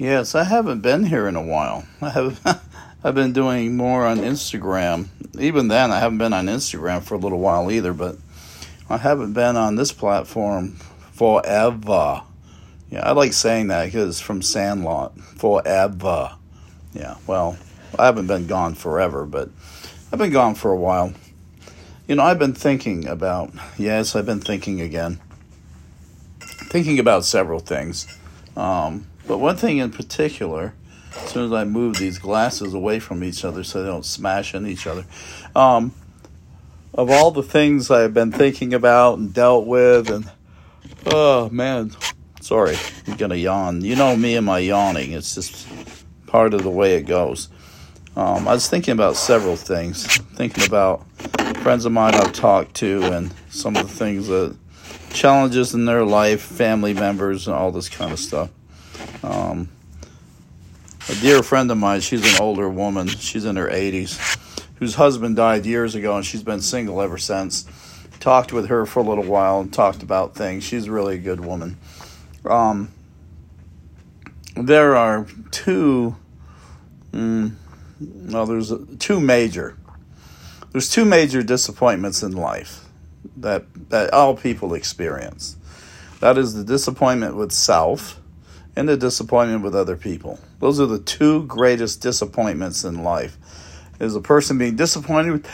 Yes, I haven't been here in a while. I have. I've been doing more on Instagram. Even then, I haven't been on Instagram for a little while either. But I haven't been on this platform forever. Yeah, I like saying that because from Sandlot. Forever. Yeah. Well, I haven't been gone forever, but I've been gone for a while. You know, I've been thinking about. Yes, I've been thinking again. Thinking about several things. Um, but one thing in particular, as soon as I move these glasses away from each other so they don't smash in each other, um, of all the things I've been thinking about and dealt with, and oh man, sorry, I'm gonna yawn. You know me and my yawning, it's just part of the way it goes. Um, I was thinking about several things, thinking about friends of mine I've talked to and some of the things that challenges in their life, family members, and all this kind of stuff. Um, a dear friend of mine, she's an older woman, she's in her 80s, whose husband died years ago, and she's been single ever since. Talked with her for a little while and talked about things. She's really a good woman. Um, there are two, mm, well, there's two major, there's two major disappointments in life that that all people experience. That is the disappointment with self and the disappointment with other people. Those are the two greatest disappointments in life. Is a person being disappointed with,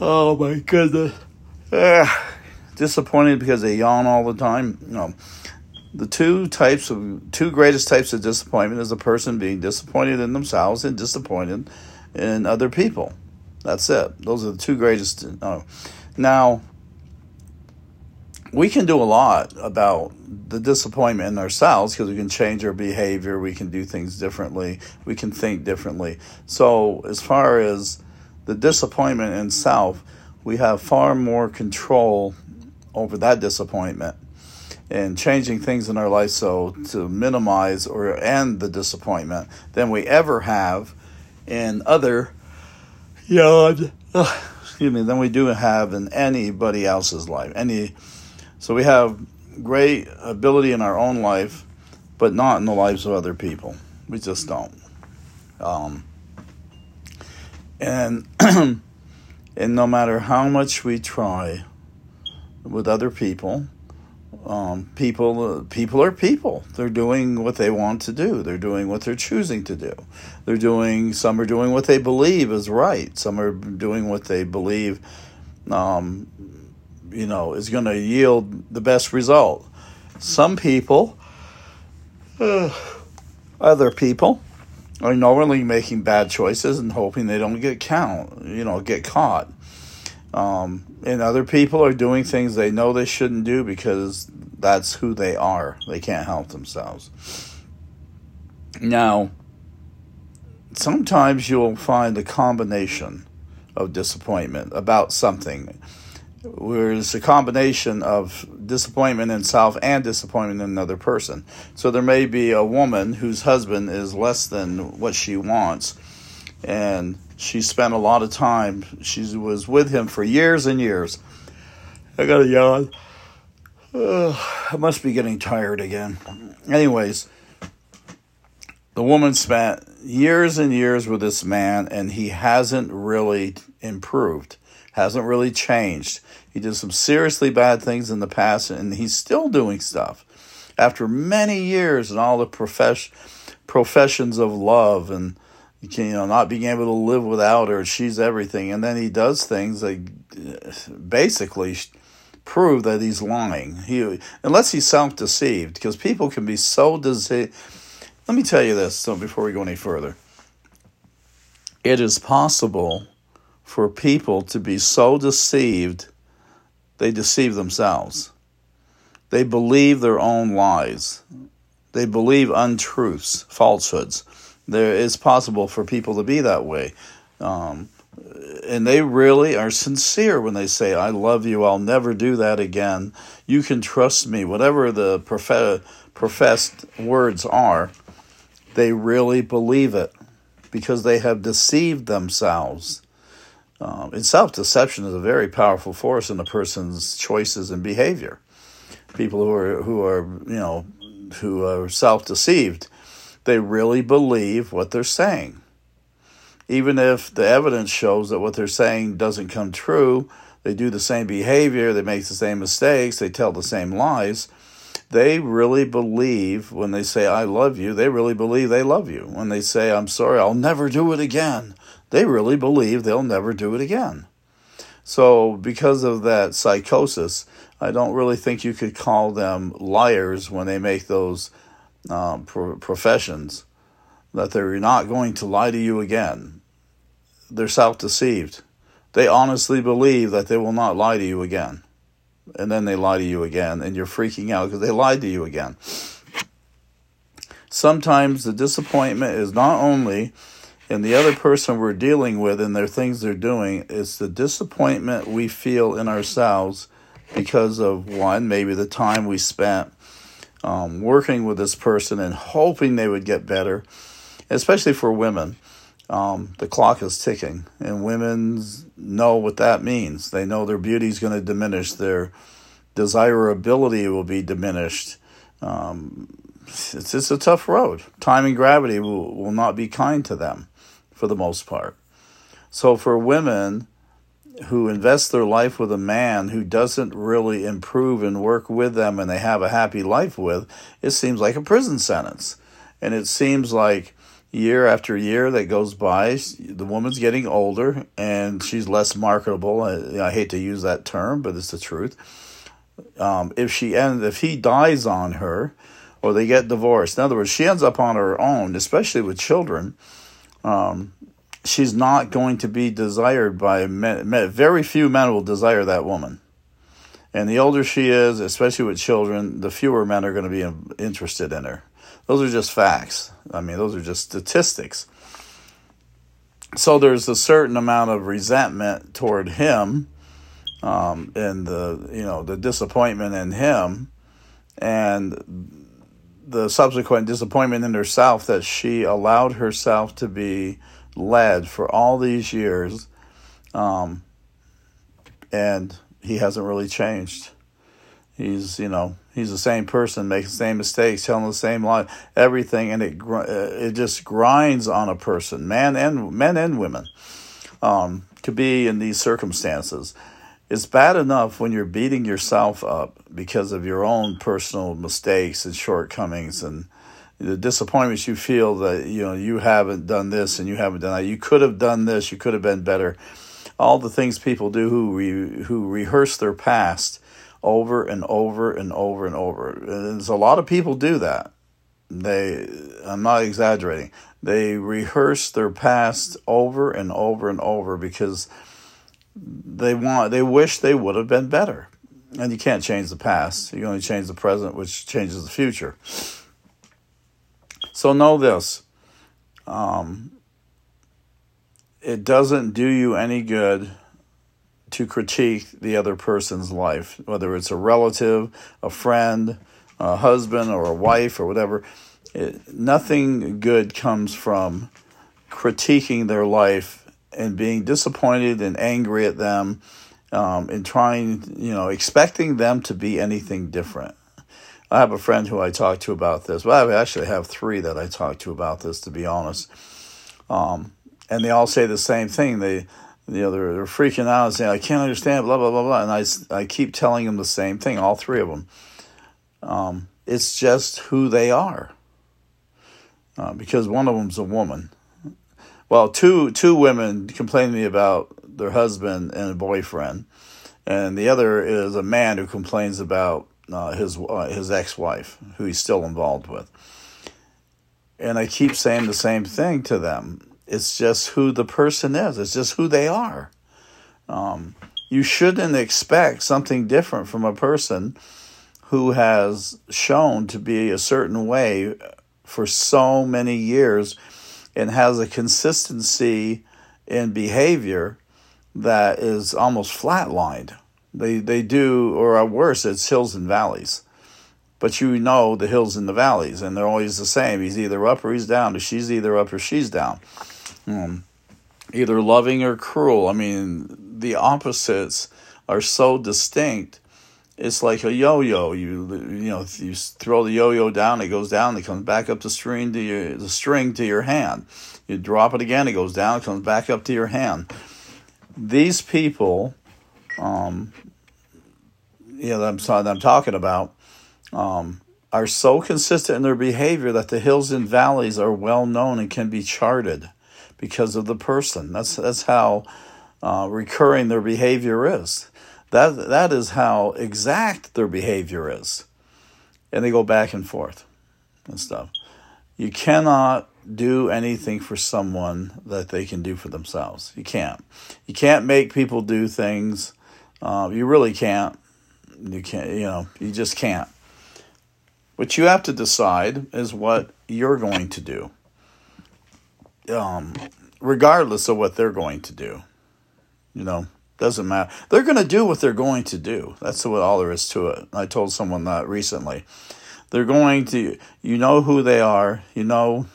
oh my goodness, ah, disappointed because they yawn all the time. No. The two types of two greatest types of disappointment is a person being disappointed in themselves and disappointed in other people. That's it. Those are the two greatest. Uh, now, we can do a lot about the disappointment in ourselves because we can change our behavior, we can do things differently, we can think differently. So, as far as the disappointment in self, we have far more control over that disappointment and changing things in our life so to minimize or end the disappointment than we ever have in other yawn uh, excuse me than we do have in anybody else's life any so we have great ability in our own life, but not in the lives of other people. We just don't. Um, and and no matter how much we try with other people, um, people people are people. They're doing what they want to do. They're doing what they're choosing to do. They're doing. Some are doing what they believe is right. Some are doing what they believe um, you know, is going to yield the best result. Some people, uh, other people, are normally making bad choices and hoping they don't get count, you know, get caught. Um, and other people are doing things they know they shouldn't do because that's who they are. They can't help themselves. Now, sometimes you'll find a combination of disappointment about something where it's a combination of disappointment in self and disappointment in another person. So there may be a woman whose husband is less than what she wants, and she spent a lot of time. She was with him for years and years. I got a yawn. I must be getting tired again. Anyways, the woman spent years and years with this man, and he hasn't really improved hasn't really changed. He did some seriously bad things in the past, and he's still doing stuff after many years and all the profess- professions of love and you know not being able to live without her. She's everything, and then he does things that uh, basically prove that he's lying. He unless he's self deceived, because people can be so deceived. Let me tell you this, so before we go any further, it is possible for people to be so deceived, they deceive themselves. They believe their own lies. They believe untruths, falsehoods. There is possible for people to be that way. Um, and they really are sincere when they say, I love you, I'll never do that again. You can trust me. Whatever the prof- professed words are, they really believe it because they have deceived themselves. Um, and self deception is a very powerful force in a person's choices and behavior. People who are who are you know who are self deceived, they really believe what they're saying. Even if the evidence shows that what they're saying doesn't come true, they do the same behavior, they make the same mistakes, they tell the same lies. They really believe when they say, I love you, they really believe they love you. When they say, I'm sorry, I'll never do it again, they really believe they'll never do it again. So, because of that psychosis, I don't really think you could call them liars when they make those um, pro- professions that they're not going to lie to you again. They're self deceived. They honestly believe that they will not lie to you again. And then they lie to you again, and you're freaking out because they lied to you again. Sometimes the disappointment is not only and the other person we're dealing with and their things they're doing is the disappointment we feel in ourselves because of one maybe the time we spent um, working with this person and hoping they would get better especially for women. Um, the clock is ticking and women know what that means. They know their beauty is going to diminish their desirability will be diminished. Um, it's, it's a tough road. Time and gravity will, will not be kind to them for the most part. So for women who invest their life with a man who doesn't really improve and work with them and they have a happy life with, it seems like a prison sentence. And it seems like year after year that goes by, the woman's getting older and she's less marketable. I, I hate to use that term, but it's the truth. Um, if she ends, if he dies on her, or they get divorced, in other words, she ends up on her own, especially with children um, she's not going to be desired by men, very few men will desire that woman. And the older she is especially with children the fewer men are going to be interested in her. Those are just facts. I mean those are just statistics. So there's a certain amount of resentment toward him um, and the you know the disappointment in him. And the subsequent disappointment in herself that she allowed herself to be led for all these years, um, and he hasn't really changed. He's you know he's the same person, making the same mistakes, telling the same lie, everything, and it uh, it just grinds on a person, man and men and women, um, to be in these circumstances it's bad enough when you're beating yourself up because of your own personal mistakes and shortcomings and the disappointments you feel that you know you haven't done this and you haven't done that. You could have done this. You could have been better. All the things people do who re, who rehearse their past over and over and over and over. And there's a lot of people do that. They i'm not exaggerating. They rehearse their past over and over and over because they want they wish they would have been better. And you can't change the past. You only change the present, which changes the future. So know this. Um, it doesn't do you any good to critique the other person's life, whether it's a relative, a friend, a husband, or a wife, or whatever. It, nothing good comes from critiquing their life and being disappointed and angry at them um, and trying, you know, expecting them to be anything different. I have a friend who I talk to about this. Well, I actually have three that I talk to about this, to be honest. Um, and they all say the same thing. They, you know, they're, they're freaking out and saying, "I can't understand," blah blah blah blah. And I, I keep telling them the same thing. All three of them. Um, it's just who they are. Uh, because one of them's a woman, well, two two women complained to me about their husband and a boyfriend, and the other is a man who complains about uh, his uh, his ex wife, who he's still involved with. And I keep saying the same thing to them. It's just who the person is. It's just who they are. Um, you shouldn't expect something different from a person who has shown to be a certain way for so many years and has a consistency in behavior that is almost flatlined. They they do, or worse, it's hills and valleys. But you know the hills and the valleys, and they're always the same. He's either up or he's down, or she's either up or she's down. Um, either loving or cruel. I mean, the opposites are so distinct it's like a yo-yo. You you know you throw the yo-yo down, it goes down, it comes back up the string to your the string to your hand. You drop it again, it goes down, it comes back up to your hand. These people, um, you know, I'm that I'm talking about, um, are so consistent in their behavior that the hills and valleys are well known and can be charted because of the person. That's that's how uh, recurring their behavior is. That that is how exact their behavior is, and they go back and forth and stuff. You cannot do anything for someone that they can do for themselves. You can't. You can't make people do things. Uh, you really can't. You can't. You know. You just can't. What you have to decide is what you're going to do, um, regardless of what they're going to do. You know. Doesn't matter. They're going to do what they're going to do. That's what all there is to it. I told someone that recently. They're going to, you know who they are. You know,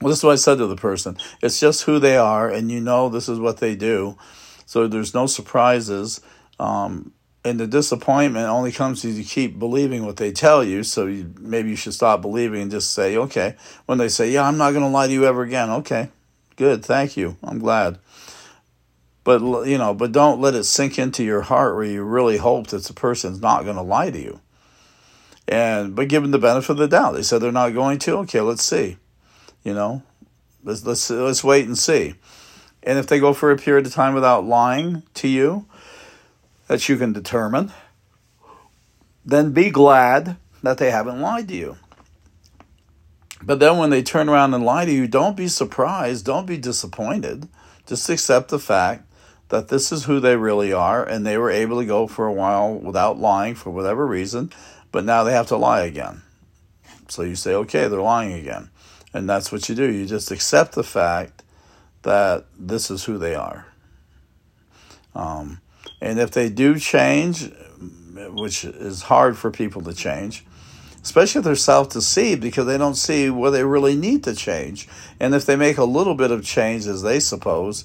well, this is what I said to the person. It's just who they are, and you know this is what they do. So there's no surprises. Um, and the disappointment only comes if you keep believing what they tell you. So you, maybe you should stop believing and just say, okay. When they say, yeah, I'm not going to lie to you ever again. Okay, good. Thank you. I'm glad but you know but don't let it sink into your heart where you really hope that the person's not going to lie to you. And but give them the benefit of the doubt. They said they're not going to? Okay let's see. You know let's let's let's wait and see. And if they go for a period of time without lying to you that you can determine then be glad that they haven't lied to you. But then when they turn around and lie to you don't be surprised don't be disappointed. Just accept the fact that this is who they really are, and they were able to go for a while without lying for whatever reason, but now they have to lie again. So you say, okay, they're lying again. And that's what you do. You just accept the fact that this is who they are. Um, and if they do change, which is hard for people to change, especially if they're self deceived because they don't see where they really need to change. And if they make a little bit of change, as they suppose,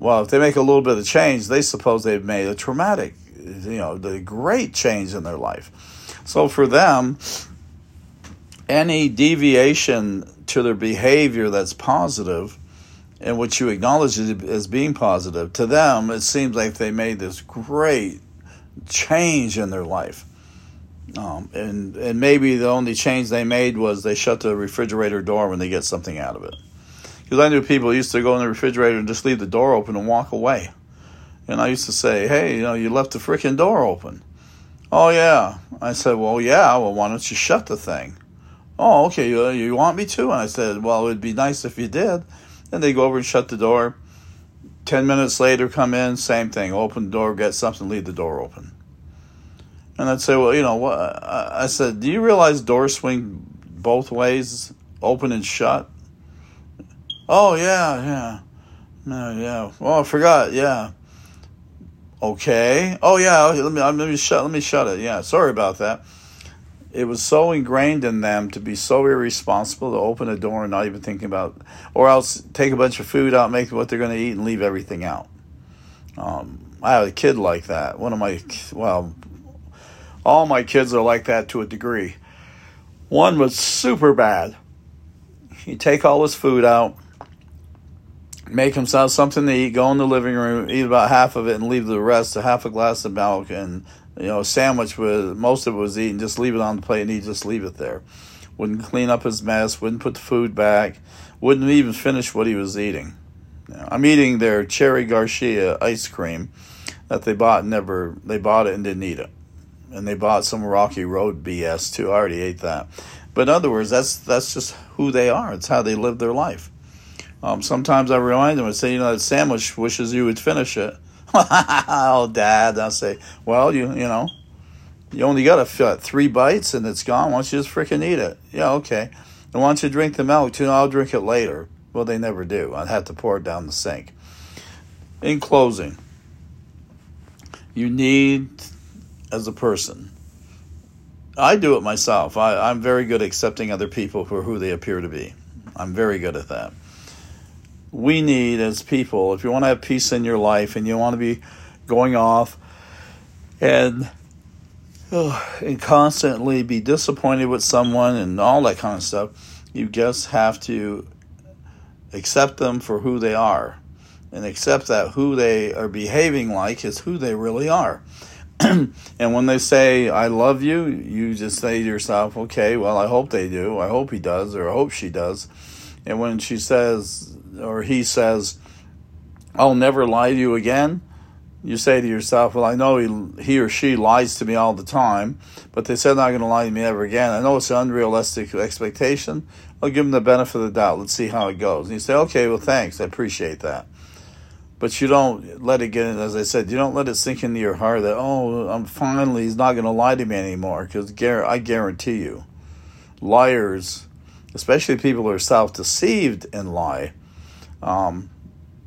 well, if they make a little bit of change, they suppose they've made a traumatic, you know, the great change in their life. So for them, any deviation to their behavior that's positive and which you acknowledge as being positive, to them, it seems like they made this great change in their life. Um, and, and maybe the only change they made was they shut the refrigerator door when they get something out of it. Because I knew people used to go in the refrigerator and just leave the door open and walk away. And I used to say, hey, you know, you left the freaking door open. Oh, yeah. I said, well, yeah, well, why don't you shut the thing? Oh, okay, you, uh, you want me to? And I said, well, it would be nice if you did. And they go over and shut the door. Ten minutes later, come in, same thing. Open the door, get something, leave the door open. And I'd say, well, you know, what? I said, do you realize doors swing both ways, open and shut? Oh yeah, yeah, no, yeah. Oh, I forgot. Yeah. Okay. Oh yeah. Let me let me shut let me shut it. Yeah. Sorry about that. It was so ingrained in them to be so irresponsible to open a door and not even thinking about, or else take a bunch of food out, make what they're going to eat, and leave everything out. Um, I have a kid like that. One of my well, all my kids are like that to a degree. One was super bad. He'd take all his food out make himself something to eat, go in the living room, eat about half of it, and leave the rest, a half a glass of milk, and you know, a sandwich with most of it was eaten, just leave it on the plate, and he just leave it there. Wouldn't clean up his mess, wouldn't put the food back, wouldn't even finish what he was eating. I'm eating their cherry Garcia ice cream that they bought and never they bought it and didn't eat it. And they bought some Rocky Road BS too. I already ate that. But in other words, that's that's just who they are. It's how they live their life. Um, sometimes I remind them, and say, you know, that sandwich wishes you would finish it. oh, Dad, I say, well, you you know, you only got to three bites and it's gone. Why don't you just freaking eat it? Yeah, okay. And why don't you drink the milk too? I'll drink it later. Well, they never do. I'd have to pour it down the sink. In closing, you need, as a person, I do it myself. I, I'm very good at accepting other people for who they appear to be. I'm very good at that we need as people, if you want to have peace in your life and you want to be going off and and constantly be disappointed with someone and all that kind of stuff. You just have to accept them for who they are and accept that who they are behaving like is who they really are. and when they say, I love you, you just say to yourself, okay, well, I hope they do. I hope he does, or I hope she does. And when she says, or he says, I'll never lie to you again, you say to yourself, well, I know he, he or she lies to me all the time, but they said not going to lie to me ever again. I know it's an unrealistic expectation. I'll give them the benefit of the doubt. Let's see how it goes. And you say, okay, well, thanks. I appreciate that but you don't let it get in. As I said, you don't let it sink into your heart that oh, I'm finally he's not going to lie to me anymore. Because I guarantee you, liars, especially people who are self-deceived and lie, um,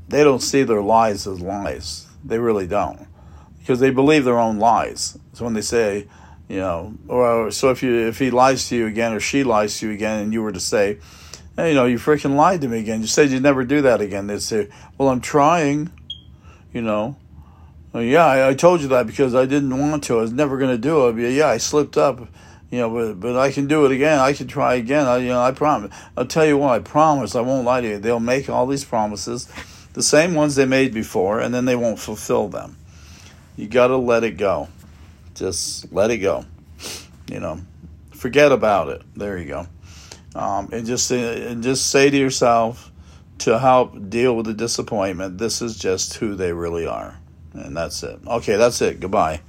they don't see their lies as lies. They really don't, because they believe their own lies. So when they say, you know, or so if you if he lies to you again or she lies to you again, and you were to say hey, you know, you freaking lied to me again. You said you'd never do that again. They'd say, well, I'm trying, you know. Yeah, I, I, told you that because I didn't want to. I was never going to do it. But yeah, I slipped up, you know, but, but I can do it again. I can try again. I, you know, I promise. I'll tell you what, I promise I won't lie to you. They'll make all these promises, the same ones they made before, and then they won't fulfill them. You got to let it go. Just let it go. You know, forget about it. There you go um, and just and just say to yourself to help deal with the disappointment this is just who they really are and that's it okay that's it goodbye